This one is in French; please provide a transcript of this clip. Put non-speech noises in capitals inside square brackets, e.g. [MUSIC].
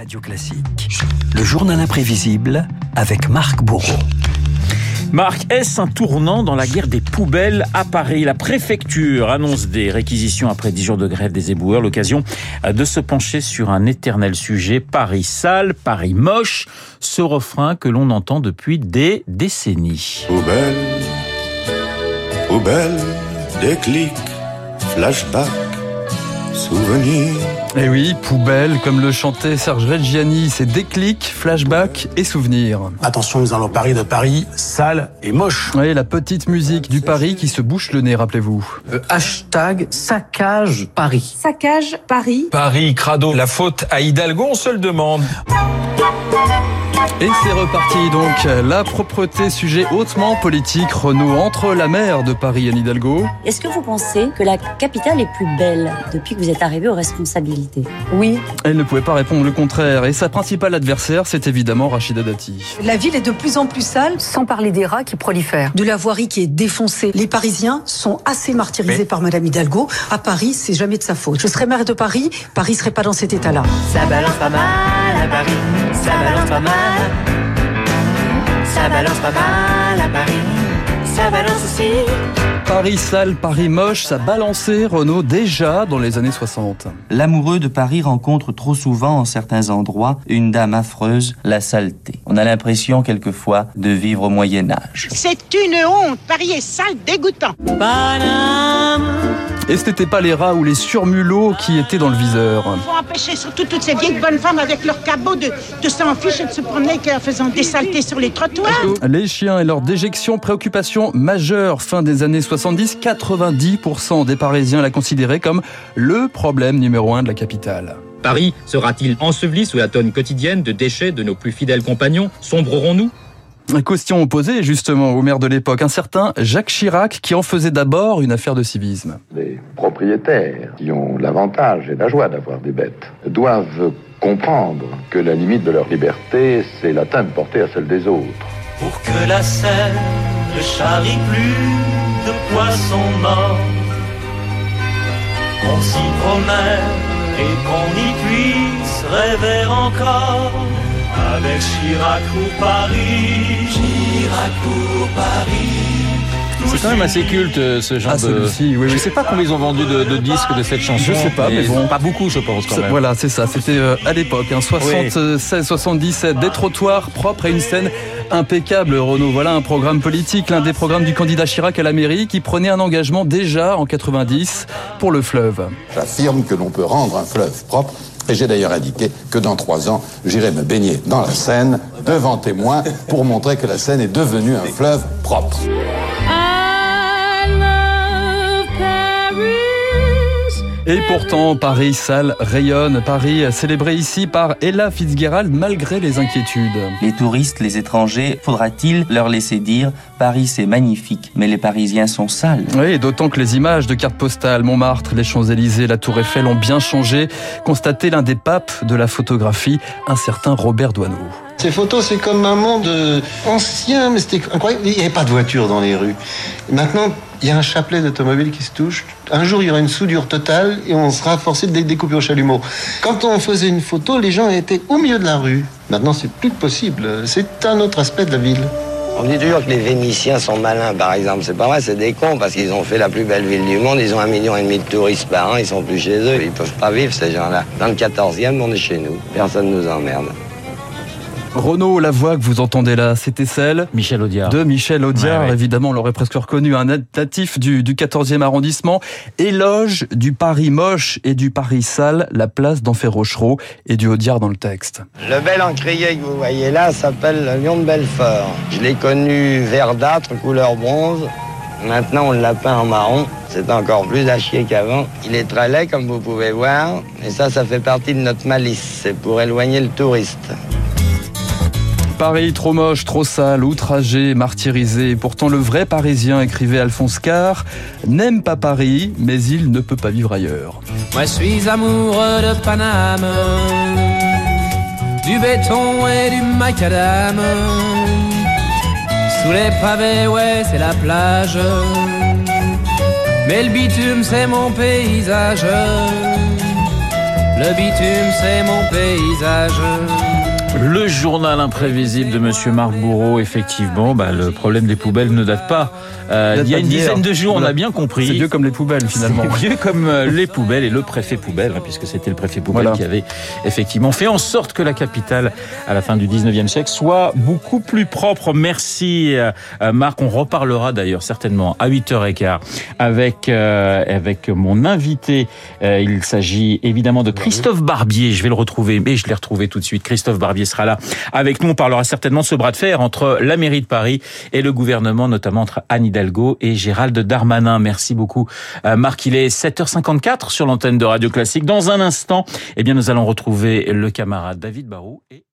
Radio Classique, le journal imprévisible avec Marc Bourreau. Marc, est-ce un tournant dans la guerre des poubelles à Paris? La préfecture annonce des réquisitions après 10 jours de grève des éboueurs, l'occasion de se pencher sur un éternel sujet, Paris sale, Paris moche, ce refrain que l'on entend depuis des décennies. Poubelle, poubelle, déclic, flashback, souvenir. Eh oui, poubelle, comme le chantait Serge Reggiani, c'est déclic, flashback et souvenirs. Attention, nous allons Paris de Paris, sale et moche. Oui, la petite musique du Paris qui se bouche le nez, rappelez-vous. Euh, hashtag saccage Paris. Saccage Paris. Paris, crado, la faute à Hidalgo, on se le demande. Et c'est reparti donc, la propreté, sujet hautement politique, Renault entre la mer de Paris et Hidalgo. Est-ce que vous pensez que la capitale est plus belle depuis que vous êtes arrivé aux responsabilités? Oui. Elle ne pouvait pas répondre le contraire, et sa principale adversaire, c'est évidemment Rachida Dati. La ville est de plus en plus sale, sans parler des rats qui prolifèrent. De la voirie qui est défoncée. Les Parisiens sont assez martyrisés Mais... par Madame Hidalgo. À Paris, c'est jamais de sa faute. Je serais maire de Paris, Paris serait pas dans cet état-là. Ça balance pas mal à Paris, ça balance pas mal. Ça balance pas mal à Paris, ça balance aussi. Paris sale, Paris moche, ça balançait Renault déjà dans les années 60. L'amoureux de Paris rencontre trop souvent en certains endroits une dame affreuse, la saleté. On a l'impression quelquefois de vivre au Moyen Âge. C'est une honte, Paris est sale, dégoûtant. Paname. Et ce n'était pas les rats ou les surmulots qui étaient dans le viseur. Il faut empêcher surtout toutes ces vieilles bonnes femmes avec leurs cabots de, de s'en ficher et de se promener en faisant des saletés sur les trottoirs. Les chiens et leur déjection, préoccupation majeure fin des années 70, 90% des Parisiens la considéraient comme le problème numéro un de la capitale. Paris sera-t-il enseveli sous la tonne quotidienne de déchets de nos plus fidèles compagnons? Sombrerons-nous? Question opposée justement au maire de l'époque, un certain Jacques Chirac qui en faisait d'abord une affaire de civisme. Les propriétaires qui ont l'avantage et la joie d'avoir des bêtes doivent comprendre que la limite de leur liberté, c'est l'atteinte portée à celle des autres. Pour que la Seine ne charrie plus de poissons morts, qu'on s'y promène et qu'on y puisse rêver encore. Avec Chirac pour Paris, Chirac pour Paris. C'est quand même assez culte ce genre ah, de. Oui, oui. Je sais pas combien ils ont vendu de, de, disques de cette chanson. Je sais pas, mais, bon. Pas beaucoup, je pense quand même. Voilà, c'est ça. C'était euh, à l'époque, hein, 76, 77, des trottoirs propres et une scène impeccable. Renault, voilà un programme politique, l'un des programmes du candidat Chirac à la mairie, qui prenait un engagement déjà en 90 pour le fleuve. J'affirme que l'on peut rendre un fleuve propre et j'ai d'ailleurs indiqué que dans trois ans, j'irai me baigner dans la Seine, devant témoins, pour montrer que la Seine est devenue un fleuve propre. Et pourtant, Paris sale rayonne. Paris célébré ici par Ella Fitzgerald malgré les inquiétudes. Les touristes, les étrangers, faudra-t-il leur laisser dire Paris c'est magnifique, mais les Parisiens sont sales Oui, d'autant que les images de cartes postales, Montmartre, les Champs-Élysées, la Tour Eiffel ont bien changé. Constaté l'un des papes de la photographie, un certain Robert Doisneau. Ces photos, c'est comme un monde ancien, mais c'était incroyable. Il n'y avait pas de voiture dans les rues. Maintenant, il y a un chapelet d'automobiles qui se touche. Un jour, il y aura une soudure totale et on sera forcé de découper au chalumeau. Quand on faisait une photo, les gens étaient au milieu de la rue. Maintenant, c'est plus possible. C'est un autre aspect de la ville. On dit toujours que les Vénitiens sont malins, par exemple. C'est pas vrai, c'est des cons, parce qu'ils ont fait la plus belle ville du monde. Ils ont un million et demi de touristes par an, ils sont plus chez eux. Ils peuvent pas vivre, ces gens-là. Dans le 14e, on est chez nous. Personne nous emmerde. Renaud, la voix que vous entendez là, c'était celle Michel Audiard. de Michel Audiard. Ouais, ouais. Évidemment, on l'aurait presque reconnu, un natif du, du 14e arrondissement. Éloge du Paris moche et du Paris sale, la place d'Enfer Rochereau et du Audiard dans le texte. Le bel encrier que vous voyez là s'appelle le lion de Belfort. Je l'ai connu verdâtre, couleur bronze. Maintenant, on l'a peint en marron. C'est encore plus à chier qu'avant. Il est très laid, comme vous pouvez voir. Et ça, ça fait partie de notre malice. C'est pour éloigner le touriste. Paris trop moche, trop sale, outragé, martyrisé. Pourtant, le vrai Parisien, écrivait Alphonse Carr, n'aime pas Paris, mais il ne peut pas vivre ailleurs. Moi, je suis amoureux de Paname, du béton et du macadam. Sous les pavés, ouais, c'est la plage. Mais le bitume, c'est mon paysage. Le bitume, c'est mon paysage. Le journal imprévisible de Monsieur Marc Bourreau, effectivement, bah, le problème des poubelles ne date pas euh, Date il y a une dizaine de jours, on a bien compris. C'est vieux comme les poubelles finalement. C'est [LAUGHS] vieux comme euh, les poubelles et le préfet poubelle, hein, puisque c'était le préfet poubelle Voilà. qui avait effectivement fait en sorte que la capitale, à la fin du 19e siècle, soit beaucoup plus propre. Merci euh, euh, Marc. On reparlera d'ailleurs certainement à 8h15 avec, euh, avec mon invité. Euh, il s'agit évidemment de Christophe Barbier. Je vais le retrouver, mais je l'ai retrouvé tout de suite. Christophe Barbier sera là avec nous. On parlera certainement de ce bras de fer entre la mairie de Paris et le gouvernement, notamment entre Anne Hidalgo et Gérald Darmanin. Merci beaucoup. Euh, Marc, il est 7h54 sur l'antenne de Radio Classique. Dans un instant, eh bien, nous allons retrouver le camarade David Barou et